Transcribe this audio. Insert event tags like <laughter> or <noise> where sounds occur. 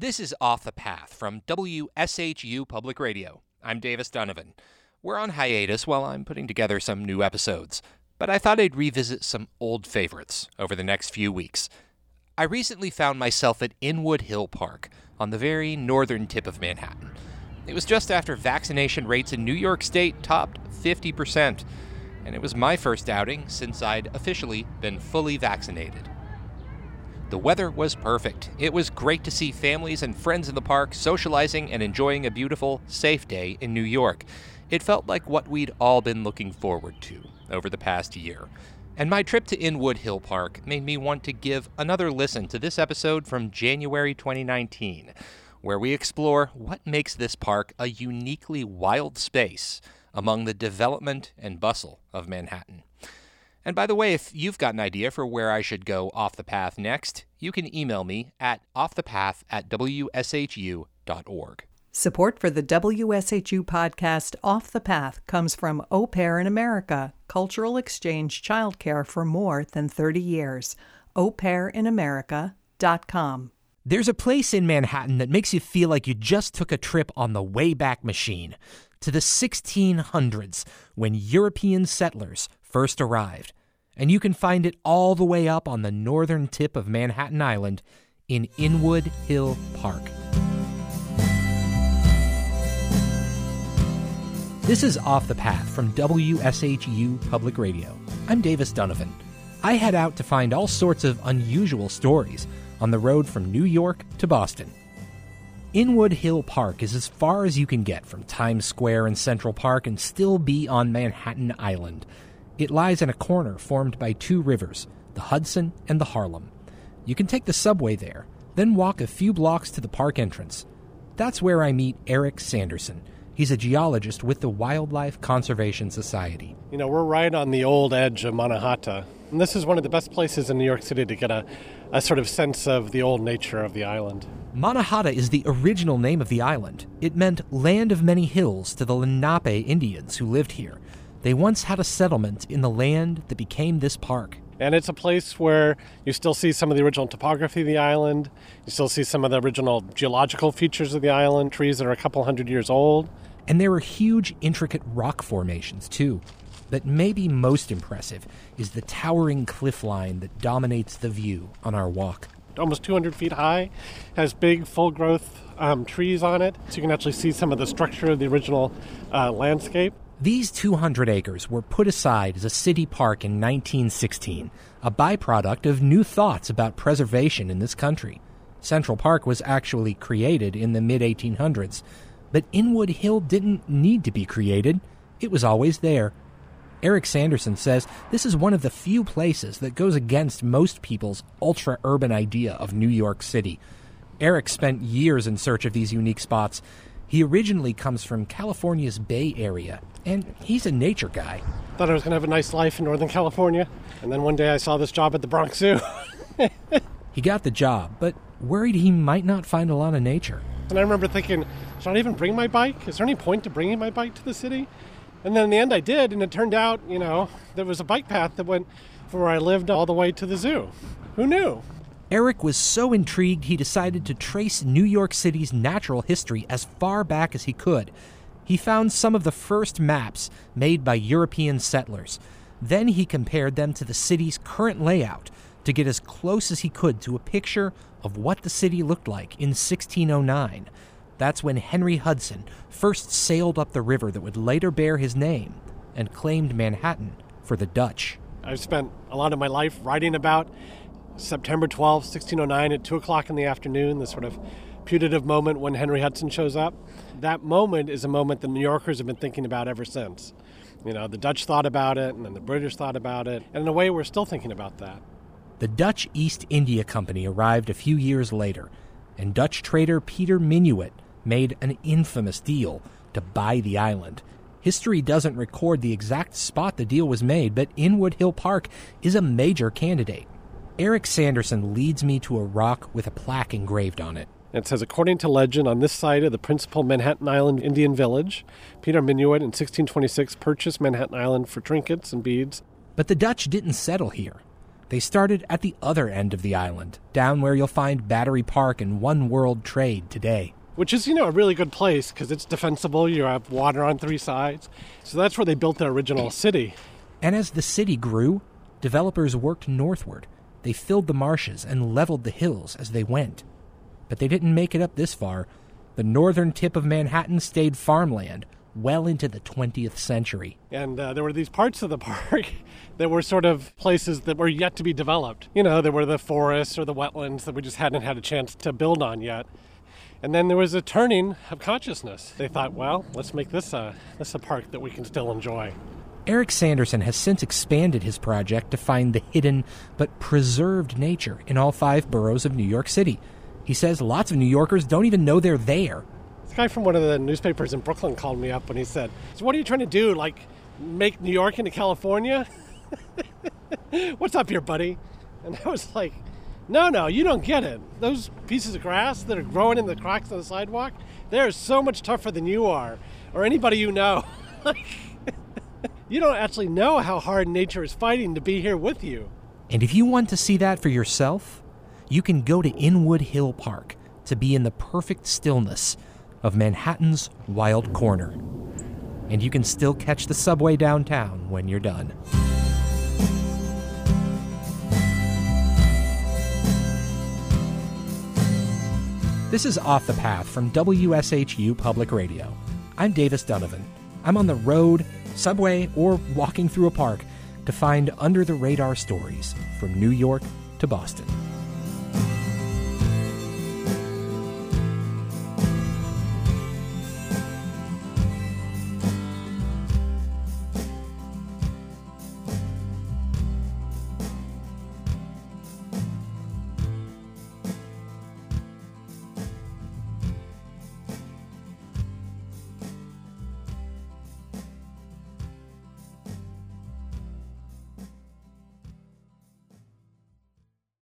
This is Off the Path from WSHU Public Radio. I'm Davis Dunavin. We're on hiatus while I'm putting together some new episodes, but I thought I'd revisit some old favorites over the next few weeks. I recently found myself at Inwood Hill Park on the very northern tip of Manhattan. It was just after vaccination rates in New York State topped 50%, and it was my first outing since I'd officially been fully vaccinated. The weather was perfect. It was great to see families and friends in the park socializing and enjoying a beautiful, safe day in New York. It felt like what we'd all been looking forward to over the past year. And my trip to Inwood Hill Park made me want to give another listen to this episode from January 2019, where we explore what makes this park a uniquely wild space among the development and bustle of Manhattan. And by the way, if you've got an idea for where I should go off the path next, you can email me at offthepath at wshu.org. Support for the WSHU podcast Off the Path comes from Au Pair in America, cultural exchange childcare for more than 30 years. AuPairInAmerica.com. There's a place in Manhattan that makes you feel like you just took a trip on the Wayback Machine to the 1600s when European settlers first arrived and you can find it all the way up on the northern tip of Manhattan Island in Inwood Hill Park. This is Off the Path from WSHU Public Radio. I'm Davis Dunavin. I head out to find all sorts of unusual stories on the road from New York to Boston. Inwood Hill Park is as far as you can get from Times Square and Central Park and still be on Manhattan Island, it lies in a corner formed by two rivers, the Hudson and the Harlem. You can take the subway there, then walk a few blocks to the park entrance. That's where I meet Eric Sanderson. He's a geologist with the Wildlife Conservation Society. You know, we're right on the old edge of Mannahatta. And this is one of the best places in New York City to get a, a sort of sense of the old nature of the island. Mannahatta is the original name of the island. It meant land of many hills to the Lenape Indians who lived here. They once had a settlement in the land that became this park. And it's a place where you still see some of the original topography of the island. You still see some of the original geological features of the island, trees that are a couple hundred years old. And there are huge, intricate rock formations, too. But maybe most impressive is the towering cliff line that dominates the view on our walk. Almost 200 feet high, has big, full growth um, trees on it, so you can actually see some of the structure of the original uh, landscape. These 200 acres were put aside as a city park in 1916, a byproduct of new thoughts about preservation in this country. Central Park was actually created in the mid 1800s, but Inwood Hill didn't need to be created, it was always there. Eric Sanderson says this is one of the few places that goes against most people's ultra urban idea of New York City. Eric spent years in search of these unique spots he originally comes from California's Bay Area, and he's a nature guy. Thought I was going to have a nice life in Northern California, and then one day I saw this job at the Bronx Zoo. <laughs> he got the job, but worried he might not find a lot of nature. And I remember thinking, should I even bring my bike? Is there any point to bringing my bike to the city? And then in the end, I did, and it turned out, you know, there was a bike path that went from where I lived all the way to the zoo. Who knew? Eric was so intrigued he decided to trace New York City's natural history as far back as he could. He found some of the first maps made by European settlers. Then he compared them to the city's current layout to get as close as he could to a picture of what the city looked like in 1609. That's when Henry Hudson first sailed up the river that would later bear his name and claimed Manhattan for the Dutch. I've spent a lot of my life writing about September 12, 1609, at 2 o'clock in the afternoon, the sort of putative moment when Henry Hudson shows up. That moment is a moment the New Yorkers have been thinking about ever since. You know, the Dutch thought about it, and then the British thought about it, and in a way, we're still thinking about that. The Dutch East India Company arrived a few years later, and Dutch trader Peter Minuit made an infamous deal to buy the island. History doesn't record the exact spot the deal was made, but Inwood Hill Park is a major candidate. Eric Sanderson leads me to a rock with a plaque engraved on it. It says, according to legend, on this site of the principal Manhattan Island Indian village, Peter Minuit in 1626 purchased Manhattan Island for trinkets and beads. But the Dutch didn't settle here. They started at the other end of the island, down where you'll find Battery Park and One World Trade today. Which is, you know, a really good place because it's defensible. You have water on three sides. So that's where they built their original city. And as the city grew, developers worked northward. They filled the marshes and leveled the hills as they went. But they didn't make it up this far. The northern tip of Manhattan stayed farmland well into the 20th century. And uh, there were these parts of the <laughs> park that were sort of places that were yet to be developed. You know, there were the forests or the wetlands that we just hadn't had a chance to build on yet. And then there was a turning of consciousness. They thought, well, let's make this a, this a park that we can still enjoy. Eric Sanderson has since expanded his project to find the hidden but preserved nature in all five boroughs of New York City. He says lots of New Yorkers don't even know they're there. This guy from one of the newspapers in Brooklyn called me up and he said, So, what are you trying to do? Like, make New York into California? <laughs> What's up here, buddy? And I was like, No, no, you don't get it. Those pieces of grass that are growing in the cracks on the sidewalk, they're so much tougher than you are, or anybody you know. <laughs> you don't actually know how hard nature is fighting to be here with you. And if you want to see that for yourself, you can go to Inwood Hill Park to be in the perfect stillness of Manhattan's Wild Corner. And you can still catch the subway downtown when you're done. This is Off the Path from WSHU Public Radio. I'm Davis Dunavin. I'm on the road, subway, or walking through a park to find under the radar stories from New York to Boston.